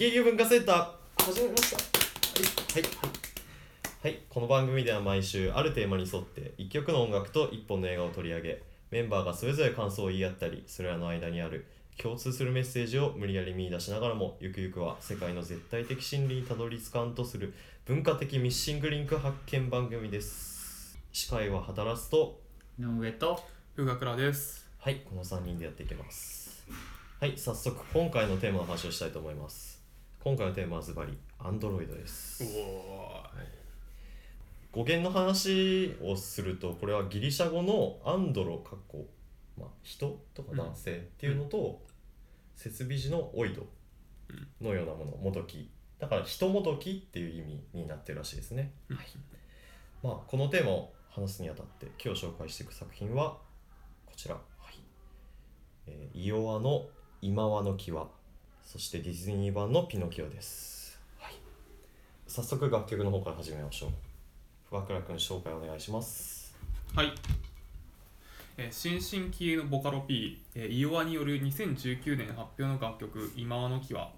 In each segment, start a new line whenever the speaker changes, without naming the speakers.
ケイケ文化センター始めました。はいはい。はい、この番組では毎週あるテーマに沿って1曲の音楽と1本の映画を取り上げメンバーがそれぞれ感想を言い合ったりそれらの間にある共通するメッセージを無理やり見出しながらもゆくゆくは世界の絶対的真理にたどり着かんとする文化的ミッシングリンク発見番組です。司会は働くと
井上と
風学倉です。
はいこの3人でやっていきます。はい早速今回のテーマの話をしたいと思います。今回のテーマはズバリアンドロイドです。
お
語源の話をするとこれはギリシャ語のアンドロかっこ、まあ、人とか男性っていうのと、設備時のオイドのようなものもどき。だから人もどきっていう意味になってるらしいですね、
うん。
はい。まあ、このテーマを話すにあたって今日紹介していく作品はこちら、はい。えーイオワの「今和の際」そしてディズニー版の「ピノキオ」です、はい、早速楽曲の方から始めましょう。深倉君紹介お願いします。
はい、えー新進気鋭のボカロ P、えーイオワによる2019年発表の楽曲「今和の木は」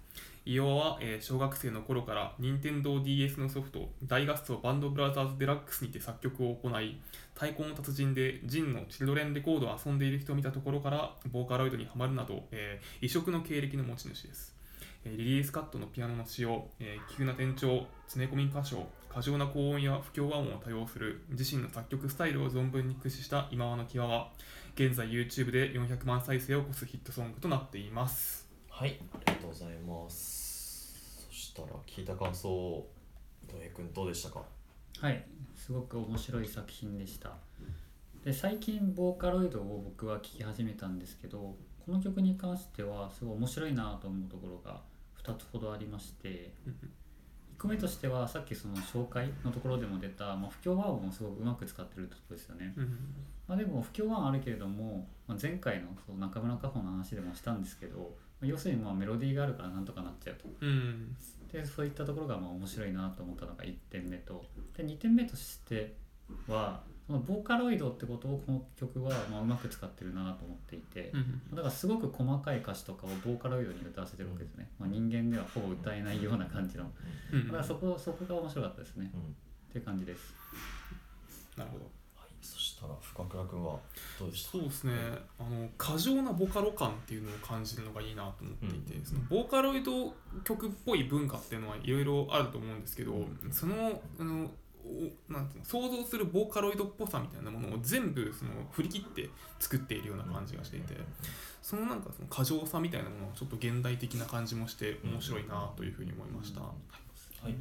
イオワは、えー小学生の頃から NintendoDS のソフト「大合奏バンドブラザーズデラックス」にて作曲を行い太鼓の達人でジンのチルドレンレコードを遊んでいる人を見たところからボーカロイドにはまるなど、えー異色の経歴の持ち主ですリリースカットのピアノの使用、えー急な転調、詰め込み箇所、過剰な高音や不協和音を多用する自身の作曲スタイルを存分に駆使した今和の際は、現在 YouTube で400万再生を超すヒットソングとなっています。
はいありがとうございます。そしたら聞いた感想井上君どうでしたか？
はいすごく面白い作品でした。で最近ボーカロイドを僕は聴き始めたんですけどこの曲に関してはすごい面白いなと思うところが2つほどありまして1個目としてはさっきその紹介のところでも出た、まあ、不協和音をすごくうまく使ってるってことですよね、
うん
まあ、でも不協和音あるけれども、まあ、前回のその中村佳穂の話でもしたんですけど、まあ要するにまあメロディーがあるからなんとかなっちゃうと。
うん。
でそういったところがまあ面白いなと思ったのが1点目と。で2点目としてはそのボーカロイドってことをこの曲はまあうまく使ってるなと思っていて。
うん
だからすごく細かい歌詞とかをボーカロイドに歌わせてるわけですね、まあ、人間ではほぼ歌えないような感じの。
うん。
だからそこそこが面白かったですね。
うん。
っていう感じです。
なるほど。
はい、そしたら深倉君はどうでした？
そうですね。あの過剰なボカロ感っていうのを感じるのがいいなと思っていて、
うん。
そのボーカロイド曲っぽい文化っていうのはいろいろあると思うんですけど、
うん。
そのあのおなんていうの想像するボーカロイドっぽさみたいなものを全部その振り切って作っているような感じがしていて、そのなんかその過剰さみたいなものをちょっと現代的な感じもして面白いなというふうに思いました。
うん。はい。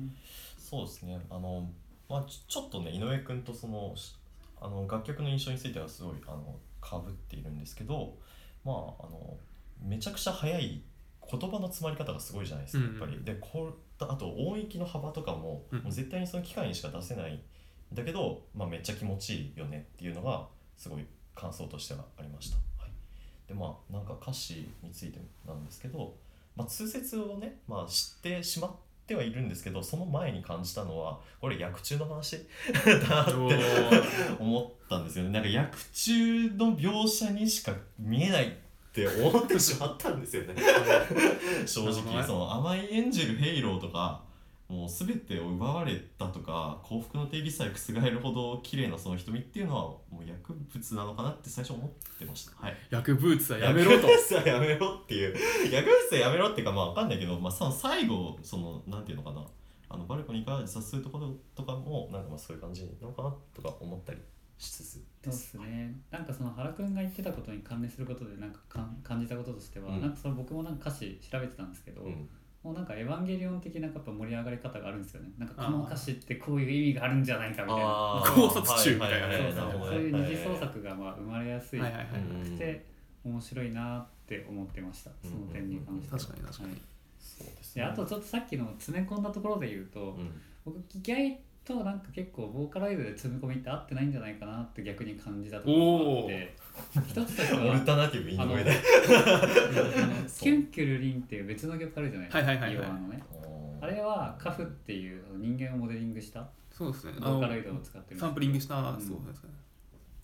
そうですね。あの、まあ、ちょっとね井上君とそのしあの楽曲の印象についてはすごいあのかぶっているんですけどまああのめちゃくちゃ速い言葉の詰まり方がすごいじゃないですかやっぱり。
うん
でこうあと音域の幅とかも,、
うん
もう絶対にその機械にしか出せないんだけど、まあ、めっちゃ気持ちいいよねっていうのがすごい感想としてはありました。はい、でまあなんか歌詞についてなんですけど、まあ、通説をね、まあ、知ってしまってはいるんですけどその前に感じたのはこれ薬中の話？だなって思ったんですよね。なんか薬中の描写にしか見えないって思ってしまったんですよね。正直その甘いエンジェルヘイローとかもう全てを奪われたとか幸福の定義さえ覆るほど綺麗なその瞳っていうのはもう薬物なのかなって最初思ってました。はい。
薬ブーツはやめろと。
薬。物はやめろっていう。薬物はやめろっていうかまあわかんないけど、まあ、その最後そのなんていうのかな。あのバルコニーから自殺するところとかもなんかまあそういう感じなのかなとか思ったりしつつ
そう
で
すね。なんかその原くんが言ってたことに関連することでなんかかん感じたこととしては、
うん。
なんかその僕もなんか歌詞調べてたんですけど、
うん
もうなんかエヴァンゲリオン的なやっぱ盛り上がり方があるんですよね。なんかこの歌詞ってこういう意味があるんじゃないかみたいな。
あ
考察中みたいな
そういう二次創作がまあ生まれやすいくて面白いなって思ってましたその点に関しては
確かに確かに
はい
そうです
であとちょっとさっきの詰め込んだところで言うと、
うん
僕意外となんか結構ボーカロイドで詰め込みって合ってないんじゃないかなって逆に感じたところがあって
オルタナティブ井
あの
上で
あのキュンキュルリンっていう別の曲あるじゃない？ですか、
はいはいはいはい。
イオワのね。あれはカフっていう人間をモデリングした
そうですね。
ボーカロイドを使ってる
サンプリングした、
うん。
そうですね。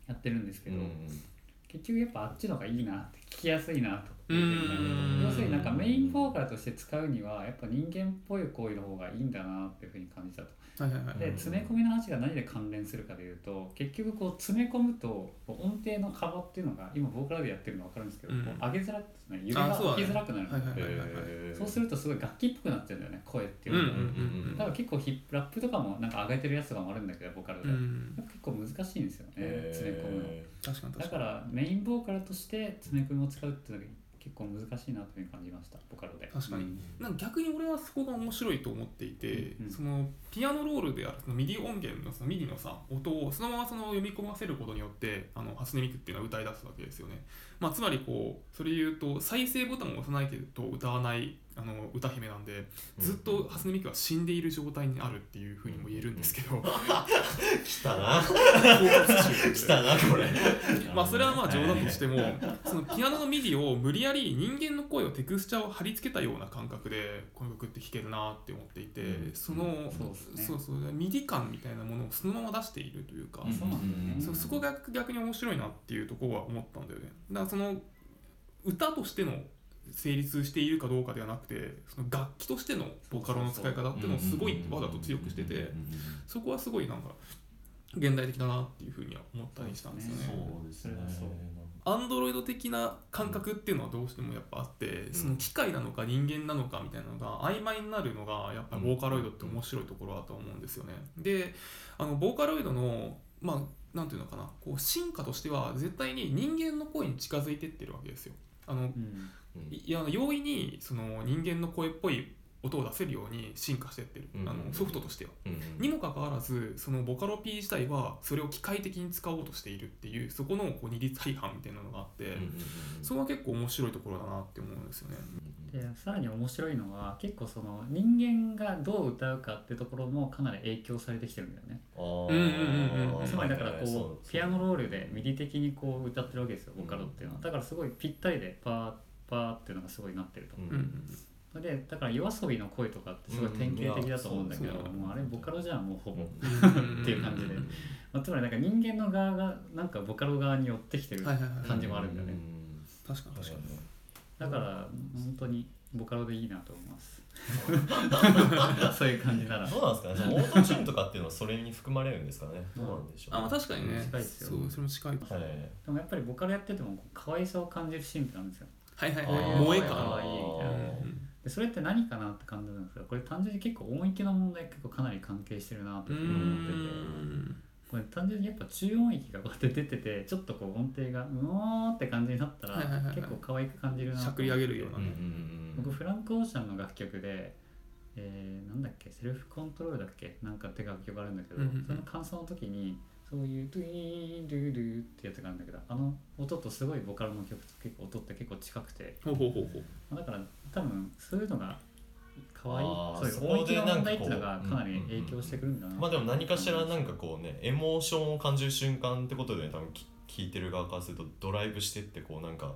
やってるんですけど、
うん。
結局やっぱあっちの方がいいなって聞きやすいなと要するになんかメインボーカルとして使うにはやっぱ人間っぽい声の方がいいんだなっていうふうに感じたと。で詰め込みの話が何で関連するかというと結局こう詰め込むと音程の幅っていうのが今ボカロでやってるの分かるんですけど、
うん。
こう上げづらくですね揺れが
あそうだね。
起きづらくなるんでそうするとすごい楽器っぽくなっちゃうんだよね声っていう
うん
のが、だから結構ヒップラップとかもなんか上げてるやつとかもあるんだけどボーカルで、
うん
結構難しいんですよね詰め込むの。だからメインボーカルとして詰め込みを使うっていうのが結構難しいなというふうに感じましたボカロで。
確かに。
うん。
なんか逆に俺はそこが面白いと思っていて、
うん
そのピアノロールであるその MIDI 音源のその MIDI のさ音をそのままその読み込ませることによってあの初音ミクっていうのは歌い出すわけですよね、まあ、つまりこうそれ言うと再生ボタンを押さないと歌わないあの歌姫なんでずっと初音ミクは死んでいる状態にあるっていうふうにも言えるんですけど。
来たな。来たなこれ。
まあそれはまあ冗談としてもそのピアノの MIDI を無理やり人間の声をテクスチャーを貼り付けたような感覚でこの曲って弾けるなって思っていて、
うん。
その、
そう
そうそう MIDI 感みたいなものをそのまま出しているというか、
うん。そ
こが逆に面白いなっていうところは思ったんだよね。だからその歌としての成立しているかどうかではなくてその楽器としてのボカロの使い方っていうのをすごいわざと強くしててそこはすごいなんか現代的だなっていうふうには思ったりしたんですよね。
そうですね
アンドロイド的な感覚っていうのはどうしてもやっぱあって、その機械なのか人間なのかみたいなのが曖昧になるのがやっぱりボーカロイドって面白いところだと思うんですよね。であのボーカロイドのまあなんていうのかな。こう進化としては絶対に人間の声に近づいてってるわけですよ。あの
うん。
いや容易にその人間の声っぽい音を出せるように進化してってる、
うん。
あのソフトとしては。
うん。
にもかかわらずそのボカロ P 自体はそれを機械的に使おうとしているっていうそこのこう二律背反みたいなのがあって、そこは結構面白いところだなって思うんですよね。
でさらに面白いのは結構その人間がどう歌うかってところもかなり影響されてきてるんだよね。つまりだからこうピアノロールで MIDI 的にこう歌ってるわけですよボカロっていうのは。だからすごいぴったりでパーパーっていうのがすごいなってると。
うん
うん
でだから夜遊びの声とかってすごい典型的だと思うんだけど、
うん
もうあれボカロじゃんもうほぼ、
うん。
っていう感じで。まあ、つまりなんか人間の側がなんかボカロ側に寄ってきてる感じもあるんだよね、
確かに。確かに。
だから本当にボカロでいいなと思います。そういう感じなら。
どうなんですかね。そのオートチューンとかっていうのはそれに含まれるんですかね。どうなんでしょう。
あまあ確かにね。
近いですよ
そうそれも近い。
はい。
でもやっぱりボカロやっててもこう可愛さを感じるシーンってあるんですよ。
はいはいはい。萌え
可
感。
愛いみたいなでそれって何かなって感じなんですけどこれ単純に結構音域の問題結構かなり関係してるなと
う
いうふうに思ってて。
ん。
これ単純にやっぱ中音域がこうやって出ててちょっとこう音程がうおーって感じになったら結構可愛く感じるな
しゃくり上げるようなね。
ん
僕フランク・オーシャンの楽曲で、えーなんだっけセルフコントロールだっけ？なんかって楽曲があるんだけど、その感想の時にそういうドゥイーンドゥルーってやつがあるんだけどあの音とすごいボカロの曲と結構音って結構近くて。
ほうほうほう。ほう。
まあだから多分そういうのが可愛い。そういう音域の
でなんかこう
問題っていうのがかなり影響してくるんだな、
まあでも何かしらなんかこうねエモーションを感じる瞬間ってことで、ね、多分き聞いてる側からするとドライブしてってこうなんか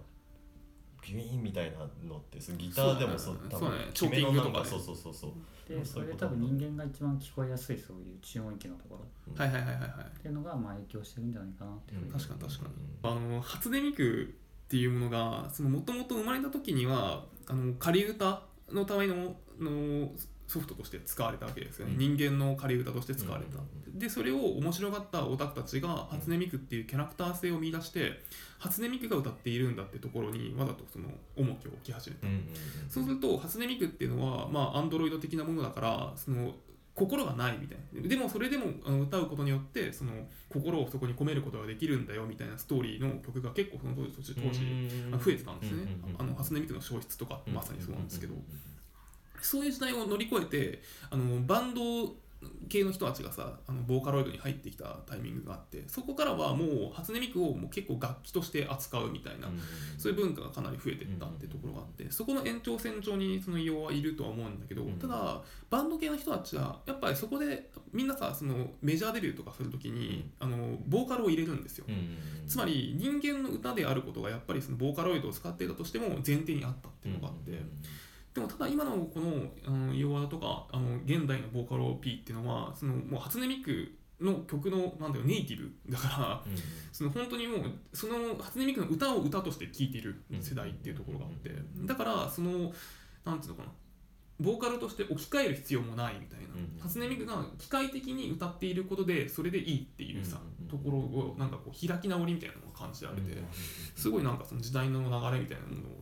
ギュイーンみたいなのってそのギターでもそう多分
そうだねそうだねングとかね
そうそうそうそう。
でそれで多分人間が一番聞こえやすいそういう中音域のところ。
はいはいはいはいはい。
っていうのがまあ影響してるんじゃないかなっていう。ふうに
確かに確かに。あの初音ミクっていうものがもともと生まれた時にはあの仮歌のためののソフトとして使われたわけですよね、
うん。
人間の仮歌として使われた、
うん
でそれを面白がったオタクたちが初音ミクっていうキャラクター性を見出して初音ミクが歌っているんだってところにわざとその重きを置き始めた、そうすると初音ミクっていうのはまあアンドロイド的なものだからその心がないみたいな。でもそれでも歌うことによってその心をそこに込めることができるんだよみたいなストーリーの曲が結構その当時当時増えてたんですね。あの初音ミクの消失とかまさにそうなんですけどそういう時代を乗り越えてあのバンド系の人たちがさあのボーカロイドに入ってきたタイミングがあってそこからはもう初音ミクをもう結構楽器として扱うみたいなそういう文化がかなり増えていったっていうところがあってそこの延長線上にその異様はいるとは思うんだけど
うん
ただバンド系の人たちはやっぱりそこでみんなさそのメジャーデビューとかするときにあのボーカルを入れるんですよ。つまり人間の歌であることがやっぱりそのボーカロイドを使っていたとしても前提にあったっていうのがあってでもただ今のこのあの弱和とかあの現代のボーカロ P っていうのはそのもう初音ミクの曲のなんだよネイティブだから
うん
その本当にもうその初音ミクの歌を歌として聴いている世代っていうところがあって
うん
だからそのなんていうのかな。ボーカルとして置き換える必要もないみたいな。
うん
初音ミクが機械的に歌っていることでそれでいいっていうさ
うん
ところをなんかこう開き直りみたいなのが感じられて
うん。
すごいなんかその時代の流れみたいなものを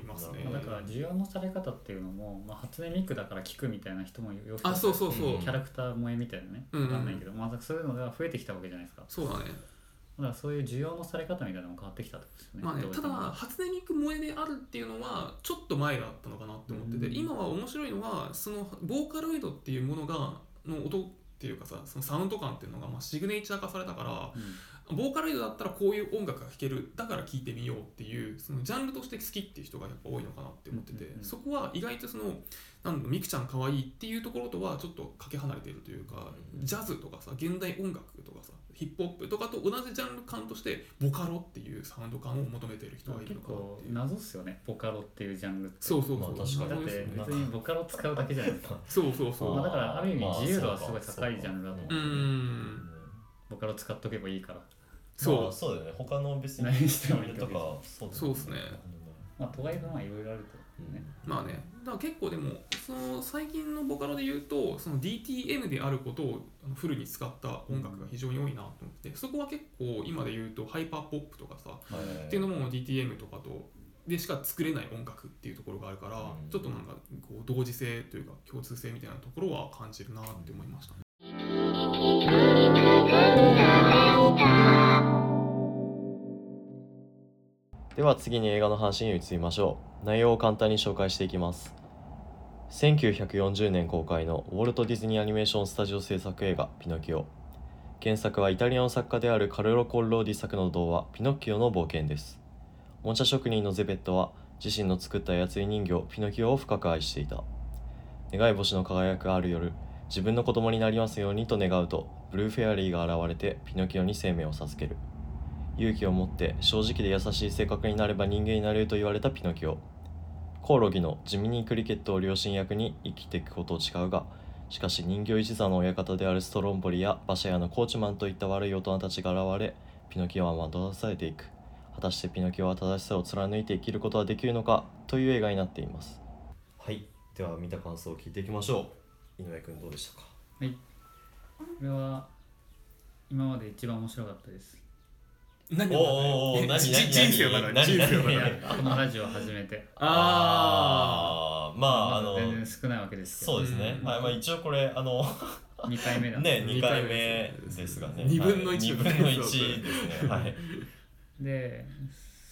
いますね。
うん
だから需要のされ方っていうのも、まあ、初音ミクだから聞くみたいな人もよく
あそうそうそう。
うん。
キャラクター萌えみたいなね
うんうん。
わかんないけど、まあ、そういうのが増えてきたわけじゃないですか。
そうだね。
だからそういう需要のされ方みたいなのも変わってきたってことですよね。
まあね、ただ初音ミク萌えであるっていうのはちょっと前だったのかなって思ってて、
うん。
今は面白いのがそのボーカロイドっていうものがの音っていうかさそのサウンド感っていうのがまあシグネチャー化されたから
うん。
ボーカロイドだったらこういう音楽が聴けるだから聴いてみようっていうそのジャンルとして好きっていう人がやっぱ多いのかなって思ってて、
うんうんうん。
そこは意外とそのなんだミクちゃん可愛いっていうところとはちょっとかけ離れているというか、
うん。
ジャズとかさ現代音楽とかさヒップホップとかと同じジャンル感としてボカロっていうサウンド感を求めている人がいる
結
のかなっ
構
ていう。
謎っすよね。ボカロっていう。ジャンルって
そうそうそう、
まあ確かに
だって別にボカロ使うだけじゃないですか。
そうそうそう、
まあだからある意味
まあ
自由度はすごい高いジャンルだと思
うーん。
ボカロ使っとけばいいから。
そう。
まあそうだよね。他の別に
何してもいい
とかそうだよ
そうっすね。
まあとはいえまあいろいろあるとね。
まあね。だから結構でもその最近のボカロで言うとその DTM であることをフルに使った音楽が非常に多いなと思ってそこは結構今で言うとハイパーポップとかさ
はい。
っていうのも DTM とかとでしか作れない音楽っていうところがあるから、
うん。
ちょっとなんかこう同時性というか共通性みたいなところは感じるなって思いましたね。
では次に映画の話に移りましょう。内容を簡単に紹介していきます。1940年公開のウォルト・ディズニーアニメーション・スタジオ制作映画「ピノキオ」原作はイタリアの作家であるカルロ・コッローディ作の童話「ピノッキオの冒険」です。おもちゃ職人のゼベットは自身の作った操り人形ピノキオを深く愛していた。願い星の輝くある夜自分の子供になりますようにと願うとブルーフェアリーが現れてピノキオに生命を授ける。勇気を持って正直で優しい性格になれば人間になれると言われたピノキオ。コオロギのジミニー・クリケットを両親役に生きていくことを誓うがしかし人形一座の親方であるストロンボリや馬車屋のコーチマンといった悪い大人たちが現れピノキオは惑わされていく。果たしてピノキオは正しさを貫いて生きることはできるのかという映画になっています。はい。では見た感想を聞いていきましょう。井上君どうでしたか？
はい。これは今まで一番面白かったです
何
おーおー何
人生の中で
何
このラジオ初めて。
あ
あーまああの
全然少ないわけですけど。
そうですね、まあ、一応これあの
2回目だ。
ね2回
二回目
目ですがね。
二分の一
2分の1ですね。はい。
で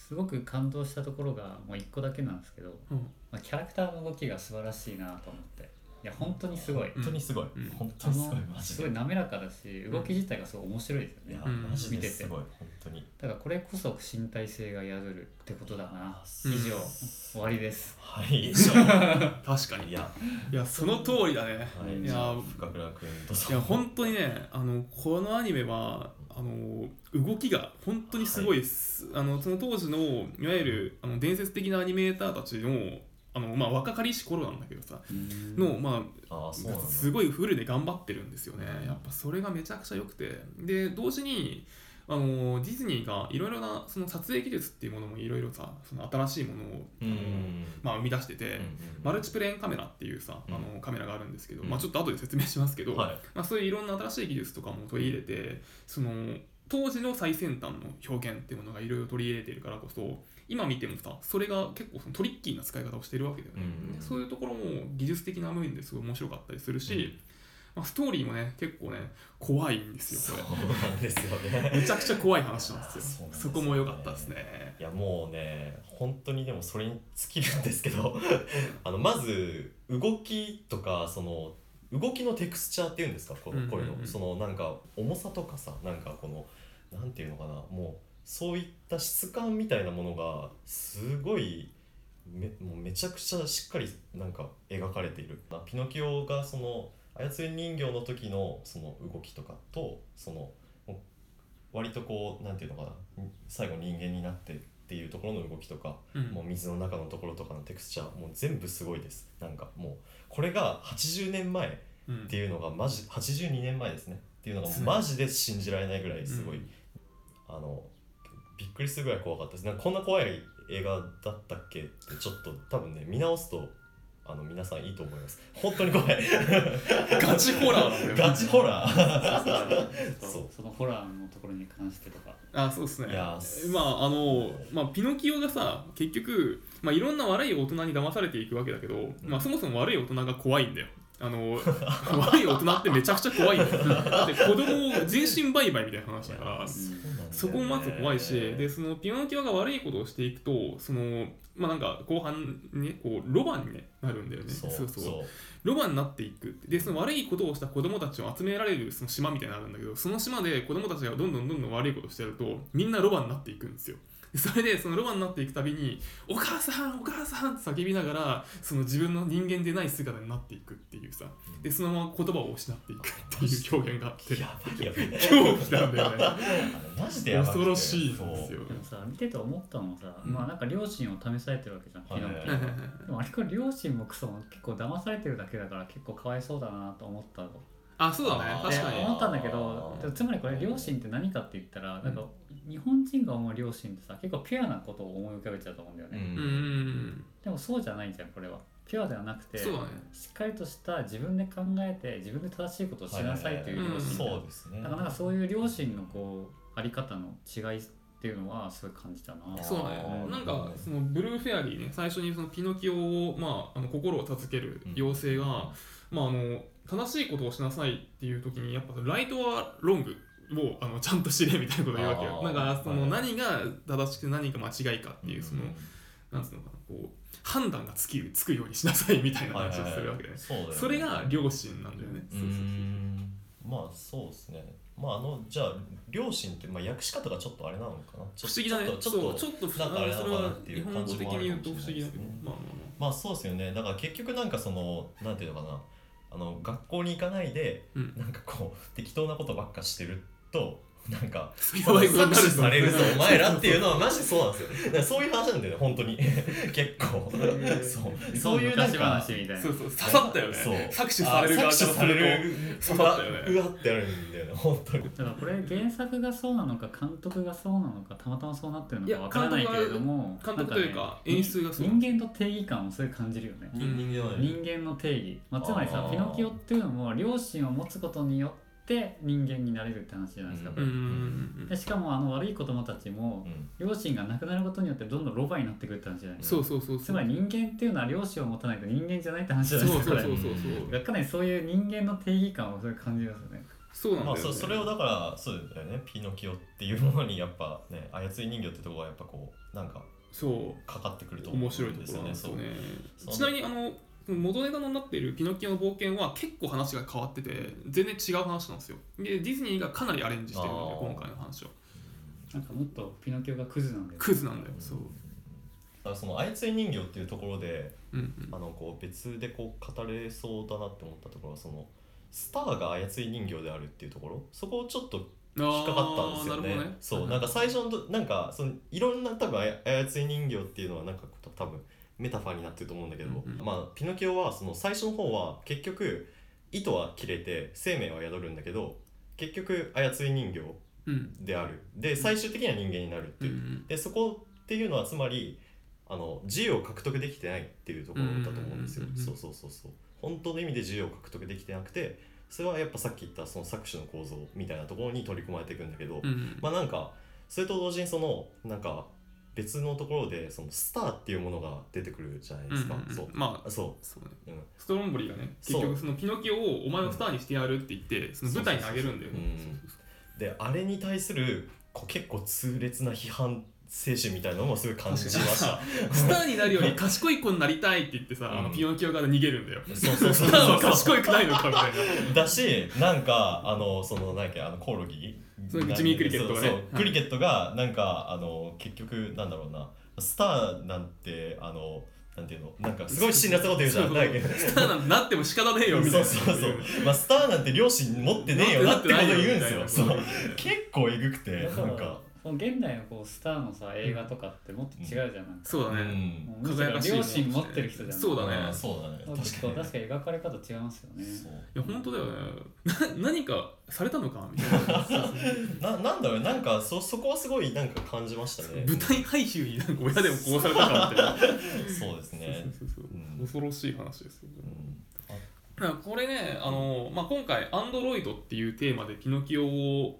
すごく感動したところがもう1個だけなんですけど、
うん。
まあ、キャラクターの動きが素晴らしいなと思っていや本当にすごい、
本当にすごい、
うん。
本当
あ
にすごい
の
マジで。
すごい滑らかだし動き自体がすごい面白いですよね。
いや、
うん。
マジ
見てて。
ですごい本当に。
だからこれこそ身体性が宿るってことだな。
あ
うん。
以上。終わりです。
はい。
確かに。
いや。
い。やその通りだね、
はい。
いや
深倉君どう。ぞ
いや本当にねあのこのアニメはあの動きが本当にすごいです、あのその当時のいわゆるあの伝説的なアニメーターたちのあの、まあ、若かりし頃なんだけどさの、まあ、
あ
すごいフルで頑張ってるんですよね。やっぱそれがめちゃくちゃ良くて。で同時にあのディズニーがいろいろなその撮影技術っていうものもいろいろさその新しいものを、あの
うん。
まあ、生み出してて、
うん
マルチプレーンカメラっていうさ、
うん。
あのカメラがあるんですけど、
うん。
まあ、ちょっと後で説明しますけど、
はい。
まあ、そういういろんな新しい技術とかも取り入れてその当時の最先端の表現っていうものがいろいろ取り入れているからこそ今見てもさそれが結構そのトリッキーな使い方をしてるわけだよね、
うん。
でそういうところも技術的な面ですごい面白かったりするし、まあ、ストーリーもね結構ね怖いんです
そう
よこ
なんですよね。
れめちゃくちゃ怖い話なんですよ。
ね。
そこも良かったですね。
いやもうね本当にでもそれに尽きるんですけど あのまず動きとかその動きのテクスチャーっていうんですかこのこれ
うんうん。うん
の。そのなんか重さとかさなんかこのなんていうのかなもうそういった質感みたいなものがすごいめもうめちゃくちゃしっかりなんか描かれている。ピノキオがその操り人形の時のその動きとかとその割とこうなんていうのかな最後人間になってっていうところの動きとか
うん。
もう水の中のところとかのテクスチャーもう全部すごいです。なんかもうこれが80年前
うん
っていうのがマジ82年前ですね。っていうのがマジで信じられないぐらいすごい、あのびっくりするぐらい怖かったです。なんかこんな怖い映画だったっけ？ってちょっと多分ね見直すとあの皆さんいいと思います。本当に怖い。
ガチホラー
ガチホラー。そう
そのホラーのところに関してとか。
あそうですね。
いや
まああの、まあ、ピノキオがさ結局、まあ、いろんな悪い大人に騙されていくわけだけど、まあ、そもそも悪い大人が怖いんだよ。あの悪い大人ってめちゃくちゃ怖いんだよ。だって子供を人身売買みたいな話だからそこもまず怖いしでそのピノキオが悪いことをしていくとそのまあなんか後半にねこうロバに、ね、なるんだよね。
そうそう
ロバになっていく。でその悪いことをした子供たちを集められるその島みたいなのがあるんだけどその島で子供たちがどんどんどんどん悪いことをしてるとみんなロバになっていくんですよ。で それでそのロバになっていくたびに「お母さんお母さん!」って叫びながらその自分の人間でない姿になっていくっていうさ。でそのまま言葉を失っていくっていう表現があって。
やばいやばい
恐怖なんだよね。
マジで
恐ろしいんですよ。
でもさ見てて思ったのはさ、
うん。
まあなんか両親を試されてるわけじゃんピノキオ
はい。はい
はでもあれこれ両親もクソも結構騙されてるだけだから結構かわいそうだなと思ったの。
あそうだね。確かに。
で思ったんだけどつまりこれ両親って何かって言ったらなんか日本人が思う両親ってさ結構ピュアなことを思い浮かべちゃうと思うんだよね、
うん。
うん。うん
でもそうじゃないじゃんこれは。ピュアではなくて
ね。
しっかりとした自分で考えて自分で正しいことをしなさいという両親だ
そうですね。
だからなんかそういう両親のこうあり方の違いっていうのはすごい感じたな。
そうだね。なんかそのブルーフェアリーね最初にそのピノキオを、まあ、あの心を授ける妖精が、まあ、あの正しいことをしなさいっていう時にやっぱライトはロングをあのちゃんと知れみたいなことを言うわけよ。
あー。
なんかその
はい
何が正しくて何が間違いかっていうその、
うん。
なんつうのかなこう判断がつきつくようにしなさいみたいな話をするわけで、
そうだよね
それが両親なんだよね、
まあそうですね。まああのじゃあ両親ってまあ訳し方がちょっとあれなのかな。ちょ
不思議だね。
ちょっとちょっと
ちょっと
なんかあれなの
それは
かなっていう感じもあるかもしれな
まあまあ
まあ。そうですよね。だから結局なんかそのなんていうのかな。あの学校に行かないで、
うん。
なんかこう適当なことばっかしてるとなんか搾取されるぞお前らっていうのはマジそうなんですよ。だからそういう話なんだよね本当に。結構。そう。そういうなん
昔
か
話みたいな。
そうそう刺さったよね。
そう。
搾取される側
あ搾取される
刺さったよね。
うわってあるんだよね本当に。
だからこれ原作がそうなのか監督がそうなのかたまたまそうなってるのかわからないけれども
監督というか演出がそう。
人間の定義感をそれ感じるよね。
うん
人間
の定義、まあ、つまりさピノキオっていうのも両親を持つことによって人間になれるって話じゃないですか、
うん。
これ
うん。うんうん
でしかもあの悪い子供たちも
うん。
両親が亡くなることによってどんどんロバになってくるって話じゃないですか。
そうそうそうそう。
つまり人間っていうのは両親を持たないと人間じゃないって話じゃ
そう
ないですかこれ
そうそうそうそう。
がかなりそういう人間の定義感をそれ感じますよね。
まあ、
そうなんだよね。
そそれをだからそうだよね。ピノキオっていうものにやっぱね操り人形ってとこがやっぱこうなんか
そう。
かかってくると思うん
面白いと
ですよね。そう。
ですよね
そう。
ちなみにあの元ネタになっている「ピノキオの冒険」は結構話が変わってて全然違う話なんですよ。でディズニーがかなりアレンジしてるので今回の話は
なんかもっとピノキオがクズなんだよ
クズなんだよそう。
だからその操り人形っていうところで
うんうん。
あのこう別でこう語れそうだなって思ったところはそのスターが操り人形であるっていうところ？そこをちょっと引っかかったんですよね。
ね。
そうなんか最初のなんかそのいろんな多分あや操り人形っていうのはなんか多分メタファーになってると思うんだけど、
うんうん。
まあピノキオはその最初の方は結局糸は切れて生命は宿るんだけど結局操り人形
うん。
である。で最終的には人間になるっていう、
うん
でそこっていうのはつまりあの自由を獲得できてないっていうところだと思うんですよ。
うんうんうんうん。
そうそうそうそう。本当の意味で自由を獲得できてなくてそれはやっぱさっき言ったその搾取の構造みたいなところに取り組まれていくんだけど、
うん。
まあなんかそれと同時にそのなんか別のところでそのスターっていうものが出てくるじゃないですか、
うんうんうん。
そう。
まあ
そ
そうね。
う、うん。
ストロンボリーがね結局そのピノキオをお前をスターにしてやるって言ってその舞台に上げるんだよ
であれに対するこう結構痛烈な批判精神みたいなのもすごい感じました。
スターになるより賢い子になりたいって言ってさ、あの
うん
ピノキオが逃げるんだよ。
そうそうそう
スターは賢くないのかみたいな
だしなんかあのその何やっけあのコオロギ？
そうジミークリケットがね。
そうそう
はい。
クリケットがなんかあの結局なんだろうな。スターなんてあのなんていうの？なんかすごい辛辣なこと言うじゃん。
スターなんてなっても仕方ねえよみたいな。
そうそうそう、まあ、スターなんて両親持ってねえよなってこと言うんですよ。そう結構えぐくてなんか
その現代のこうスターのさ映画とかってもっと違うじゃん、なんか。
そうだね、輝かしい
両親持ってる人じゃん。
そうだね。
そうだね。確かに。
確かに描かれ方違いますよね。
いや本当だよね。な何かされたのかみたいな。
ななんだろうなんかそそこはすごいなんか感じましたね。
舞台俳優になんか親でもこうされたかみたいな
そうですね。
そうそうそう。
うん。
恐ろしい話ですよ、
うん
これねあの、まあ、今回「アンドロイド」っていうテーマでピノキオを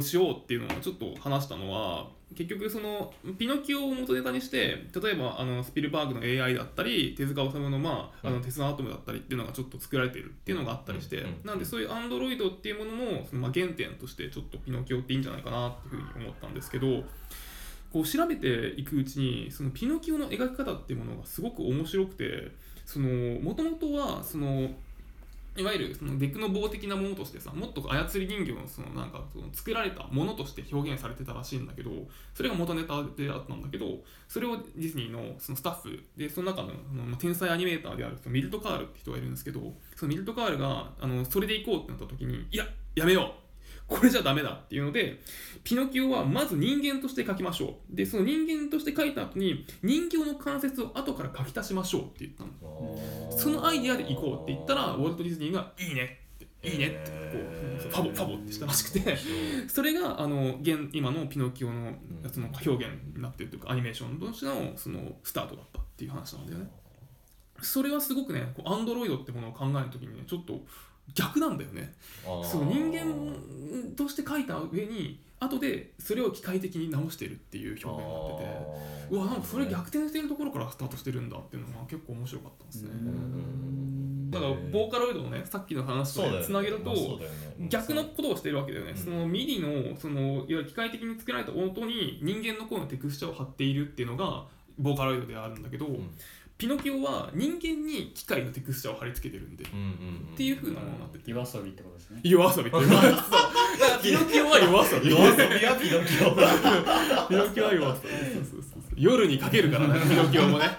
しようっていうのをちょっと話したのは結局そのピノキオを元ネタにして例えばあのスピルバーグの AI だったり手塚治虫の,、まあ、あの
うん
テスラアトムだったりっていうのがちょっと作られているっていうのがあったりして、なんでそういうアンドロイドっていうもののそのまあ原点としてちょっとピノキオっていいんじゃないかなっていうふうに思ったんですけどこう調べていくうちにそのピノキオの描き方っていうものがすごく面白くてもともとはそのいわゆるそのデクの棒的なものとしてさもっと操り人形のそのなんかその作られたものとして表現されてたらしいんだけどそれが元ネタであったんだけどそれをディズニーのそのスタッフでその中のその天才アニメーターであるそのミルト・カールって人がいるんですけどそのミルト・カールがあのそれで行こうってなった時にいややめようこれじゃダメだっていうのでピノキオはまず人間として描きましょう。でその人間として描いた後に人形の関節を後から描き足しましょうって言ったの。そのアイディアで行こうって言ったらウォルト・ディズニーがいいねっていいねってこうファボファボってしたらしくてそれがあの現今のピノキオの
ん。
その表現になってるというかアニメーションとしてのそのスタートだったっていう話なんだよね。それはすごくねアンドロイドってものを考えるときにねちょっと逆なんだよね。その人間として書いた上に後でそれを機械的に直してるっていう表現になってて。うわなんかそれ逆転してるところからスタートしてるんだっていうのが結構面白かったですね。
うん。
うん。
だからボーカロイドのねさっきの話とつなげると、逆のことをしてるわけだよね、
うん。
その MIDI のそのいわゆる機械的に作られた音に人間の声のテクスチャーを貼っているっていうのがボーカロイドであるんだけど、
ん
ピノキオは人間に機械のテクスチャーを貼り付けてるんで、
うんうんうん。
っていう風なものになってて。
夜遊びってことですね。
夜遊びってピノキオは夜遊び
夜遊びはピノキオ。
ピノキオは夜遊び。そうそうそうそう。夜にかけるからねピノキオもね。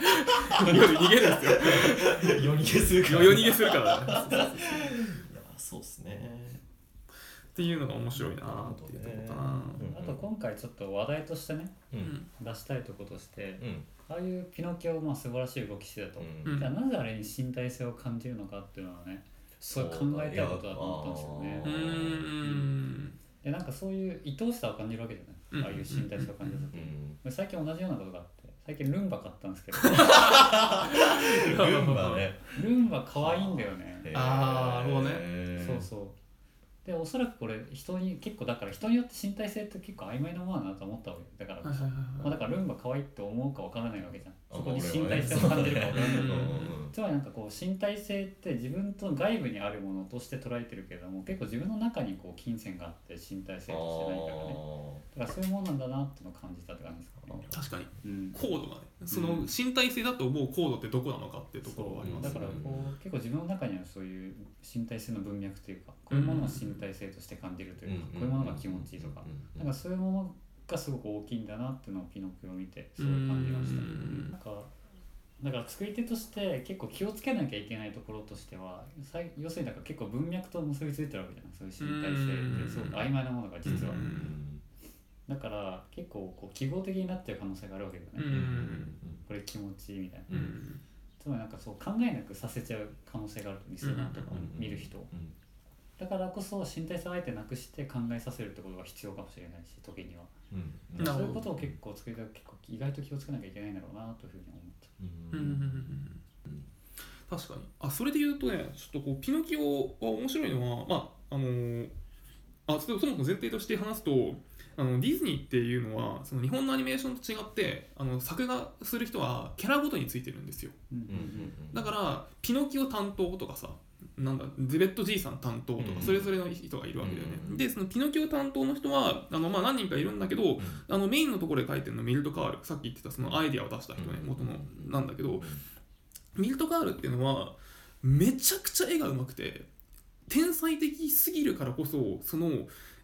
夜逃げるんですよ。
夜逃げするから
夜逃げするからね。
いやそうっすね
っていうのが面白いなっていうところかな、
うん。
あと今回ちょっと話題としてね
う
うん。ん
出したいところとして
うん。
ああいうピノキオまあ素晴らしい動きしてたと、
うん。
じゃあなぜあれに身体性を感じるのかっていうのはねすごい考えたいことだと思ったんですよね。
う
でなんかそういう愛おしさを感じるわけじゃ
うん。
ない、ああいう身体性を感じるとき、
うん。
で最近同じようなことがあって最近ルンバ買ったんですけど。
ルンバね。
ルンバ可愛いんだよね。
あーなるほどね
ね。
そうそうでおそらくこれ人に結構だから人によって身体性って結構曖昧なものだなと思ったわけだから、まあ、だからルンバ可愛いって思うかわからないわけじゃん。
あ
そこに身体性を感じるかわからない
うん
つまりなんかこう身体性って自分と外部にあるものとして捉えてるけれども結構自分の中にこう金銭があって身体性としてないからね。だからそういうものなんだなっていうのを感じたって感じですかね。
確かに。
うん。
コードがね。その身体性だと思うコードってどこなのかっていうところはありますね。
だからこう結構自分の中にはそういう身体性の文脈というかこういうものを身体性として感じるというか、こういうものが気持ちいいとか、なんかそういうものがすごく大きいんだなっていうのをピノキオを見てすごい感じました。
うん。
なんかだから作り手として結構気をつけなきゃいけないところとしてはさい要するになんか結構文脈と結びついてるわけじゃない。そういう身体性ってすごく曖昧なものが実は。
うん。
だから結構こう記号的になってる可能性があるわけだよね、
うん。
これ気持ちいいみたいな。
うん。
つまりなんかそう考えなくさせちゃう可能性がある。リスナーとか見る人をだからこそ身体性をあえてなくして考えさせるってことが必要かもしれないし時には。
なるほど。
そういうことを結構作り手は結構意外と気をつけなきゃいけないんだろうなというふうに思った
うん。うん。うんうん確かに。あそれで言うとねちょっとこうピノキオは面白いのはまああのーあそもそも前提として話すとあのディズニーっていうのはその日本のアニメーションと違ってあの作画する人はキャラごとについてるんですよ。
うん
だからピノキオ担当とかさなんだゼベットじいさん担当とか
うん
それぞれの人がいるわけだよね、
うん
でそのピノキオ担当の人はあの、まあ、何人かいるんだけどあのメインのところで書いてるのはミルト・カールさっき言ってたそのアイデアを出した人ね
うん
元のなんだけどミルト・カールっていうのはめちゃくちゃ絵が上手くて天才的すぎるからこそその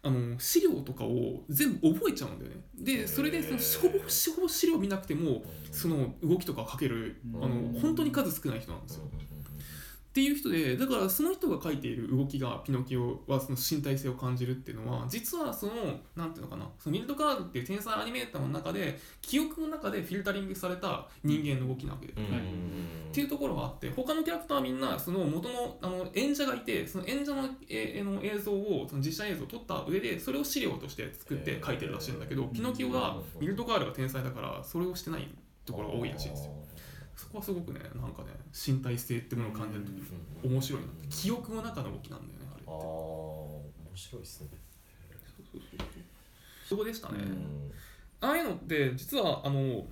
あの資料とかを全部覚えちゃうんだよね。でそれでそのほぼほぼ資料見なくてもその動きとかを描けるあの本当に数少ない人なんですよっていう人でだからその人が描いている動きがピノキオはその身体性を感じるっていうのは実はそのなんていうのかなそのミルドカールっていう天才アニメーターの中で記憶の中でフィルタリングされた人間の動きなわけで、
うん。
はい
っていうところがあって他のキャラクターはみんなその元のあの演者がいてその演者の,、えーの映像をその実写映像を撮った上でそれを資料として作って書いてるらしいんだけど、ピノキオがミルドカールが天才だからそれをしてないところが多いらしいんですよそこはすごくねなんかね身体性ってものを感じると
うん
面白いな記憶の中の動きなんだよねあれ
ああ面白いですね。
そこでしたね、
うん。
ああいうのって実はあの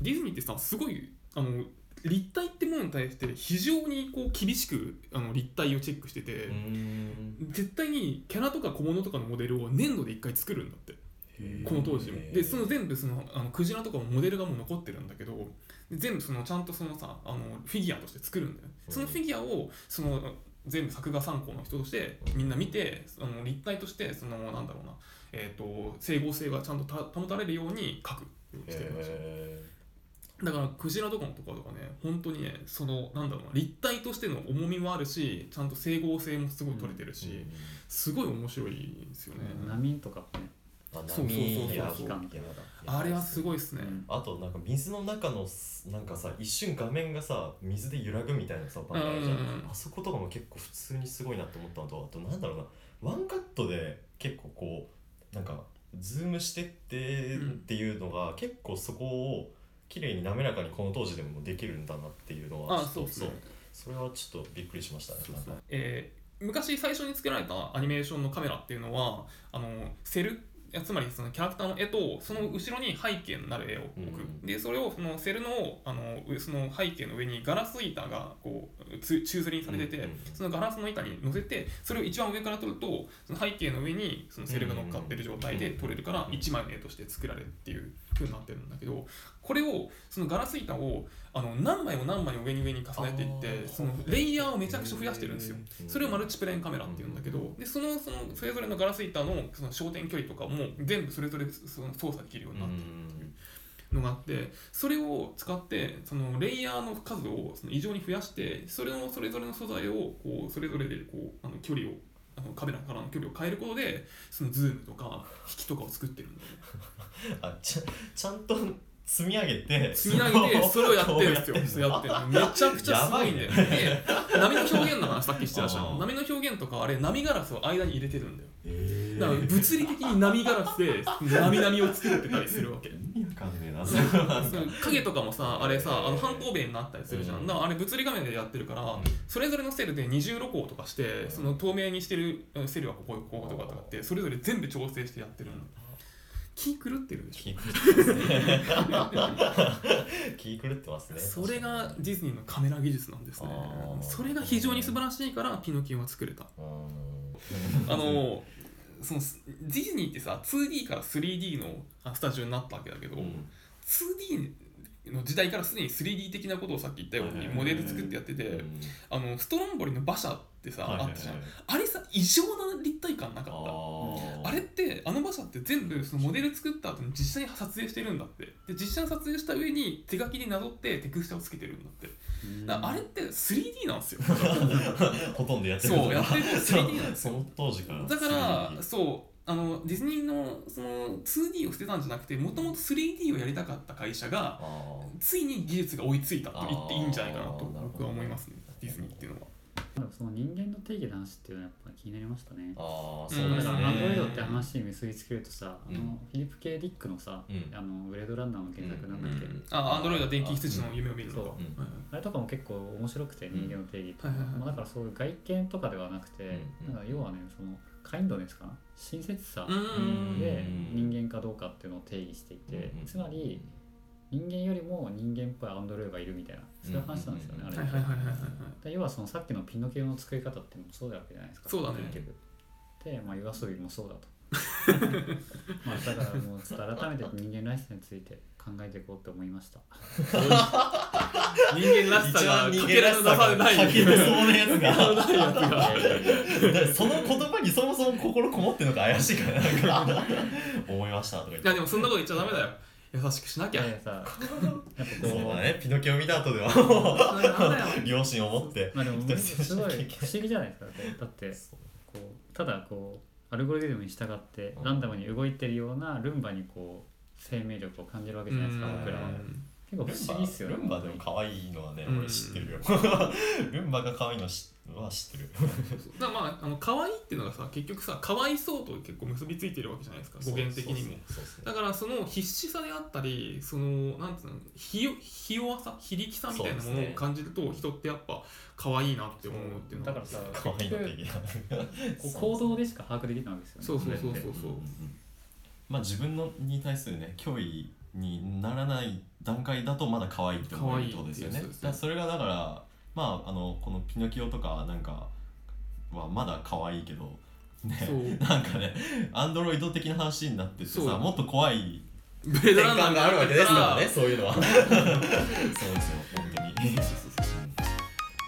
ディズニーってさすごいあの立体ってものに対して非常にこう厳しくあの立体をチェックしてて、
うん。
絶対にキャラとか小物とかのモデルを粘土で一回作るんだって。この当時もでその全部そのあのクジラとかもモデルがもう残ってるんだけどで全部そのちゃんとそのさあのフィギュアとして作るんだよ
うん。
そのフィギュアをその全部作画参考の人としてみんな見てあの立体としてそのなんだろうな、えー、と整合性がちゃんとた保たれるように描くようにしてるらしい。
へ
だからクジラとかのとかとかね本当にねそのなんだろうな立体としての重みもあるしちゃんと整合性もすごい取れてる
ー
し、すごい面白いんですよね、
波とかもね
あ
そうそうあれはすごいですね、
うん。
あとなんか水の中のすなんかさ一瞬画面がさ水で揺らぐみたいなさあるじゃん。
うんうんうん。
あそことかも結構普通にすごいなって思ったのとあとなんだろうな。ワンカットで結構こうなんかズームしてって
うん
っていうのが結構そこを綺麗に滑らかにこの当時でもできるんだなっていうのは
あ
ちょっと
そう。ね
それはちょっとびっくりしましたね
えー昔最初に作られたアニメーションのカメラっていうのはあのセルいやつまりそのキャラクターの絵とその後ろに背景になる絵を置く、
うん。
でそれをそのセルのあの上その背景の上にガラス板がこうつ宙吊りにされてて、
うんうん
そのガラスの板に乗せてそれを一番上から撮るとその背景の上にそのセルが乗っかってる状態で撮れるから1枚の絵として作られるっていう風になってるんだけどこれをそのガラス板をあの何枚も何枚も上に上に重ねていってそのレイヤーをめちゃくちゃ増やしてるんですよ。
うん。
それをマルチプレーンカメラっていうんだけど、でそのそのそれぞれのガラス板のその焦点距離とかも全部それぞれその操作できるようになってるっていうのがあってそれを使ってそのレイヤーの数をその異常に増やしてそれのそれぞれの素材をこうそれぞれでこうあの距離をあのカメラからの距離を変えることでそのズームとか引きとかを作ってるんだよね。
あちゃちゃんと積み上げて
積み上げて それをやってるんですよやってめちゃくちゃすごいんだよ。
やばい
で波の表現の話さっき言ってたじゃ
あー。
ん波の表現とかあれ波ガラスを間に入れてるんだよ。
えー。
だから物理的に波ガラスで波々を作ってたりするわけ。
意味わかんねえな
その影とかもさあれさあの半透明になったりするじゃん、
うん。
だからあれ物理画面でやってるから、それぞれのセルで二重露光とかして、
うん。
その透明にしてるうんセルはこここことかとかってそれぞれ全部調整してやってるの気狂ってるでし
気狂ってますね。気狂ってますね。
ょそれがディズニーのカメラ技術なんですね。
あー。
それが非常に素晴らしいからピノキオは作れた。
うん
あのそのディズニーってさ 2D から 3D のあスタジオになったわけだけど、
うん。
2D の時代からすでに 3D 的なことをさっき言ったようにモデル作ってやってて、
うん。
あのストロンボリの馬車ってさ、あったじゃんあれさ異常な立体感なかった。
あ
あれってあの馬車って全部そのモデル作った後に実際に撮影してるんだって。で実際に撮影した上に手書きでなぞってテクスチャをつけてるんだって。だあれって 3D なんですよ。
ほとんどやってる。
そうやってる。こと 3D なんです
その当時から
だから
3D
そうあのディズニーのその 2D を捨てたんじゃなくてもともと 3D をやりたかった会社が
あ
ついに技術が追いついたと言っていいんじゃないかなと僕は思いますね。ディズニーっていうのは。
なんかその人間の定義の話っていうのはやっぱ気になりましたね。
ーあー
うん。
だから
そうですね。
アンドロイドって話に結びつけるとさ、あ
うん。
のフィリップ・ケイ・ディックのさ、
うん。
あのブレードランナーの原作なんだっけ、
うん
あアンドロイドは電気羊の夢を見るの
そう。
ん
はい
あれとかも結構面白くて人間の定義っていうのは、
はいはいはい
まあ、だからそういう外見とかではなくて、
うん。
なんか要はねそのカインドネスかな？親切さ
うん。
で人間かどうかっていうのを定義していて、
うん
つまり人間よりも人間っぽいアンドロイドがいるみたいなそういう話なんですよね、
うん。
あれ。で要はそのさっきのピノキオの作り方っていうのもそうだわけじゃないですか。
そうだね。
結局で、まあ、夜遊びもそうだと。まあだからもうちょっと改めて人間らしさについて考えていこうって思いました。
人間らしさ
一
が
番人
かけられ
間らしさ
されない
そうなやつが。その言葉にそもそも心こもってるのか怪しいからなんか思いましたとか言って。
いやでもそんなこと言っちゃダメだよ。優しくしなきゃ、
いやさやっぱこう
そうだね。ピノキオ見た後では。両親を持って。
まあでもすごい不思議じゃないですか。だってこうただこうアルゴリズムに従って
うん。
ランダムに動いてるようなルンバにこう生命力を感じるわけじゃないですか
うん。
僕らは。結構不思議っすよね。
ルンバでも可愛いのはね、
うん。
俺知ってるよ。ルンバが可愛いのしは知ってる。
だからまああの可愛いっていうのがさ結局さかわいそうと結構結びついてるわけじゃないですか語源的にも。だからその必死さであったりそのなんていうのひよひ弱さ非力さみたいなものを感じると人ってやっぱ可愛いなって思うっていうのが。
だからさ
可愛いの的な。
こう行動でしか把握できないわけですよね
そうそうそうそうそう
まあ自分のに対するね脅威にならない段階だとまだ可愛いって思えるってことですよね。
いい
それがだからまああのこのピノキオとかなんかはまだ可愛いけどねなんかねアンドロイド的な話になってってさもっと怖い
ブレードランナー
があるわけですからね
ら。
そういうのは。そうですよ本当に。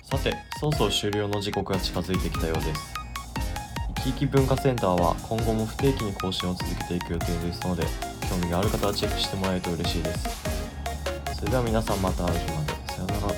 さてそろそろ終了の時刻が近づいてきたようです。生き生き文化センターは今後も不定期に更新を続けていく予定ですので興味がある方はチェックしてもらえると嬉しいです。それでは皆さんまた会う日まで。さようなら。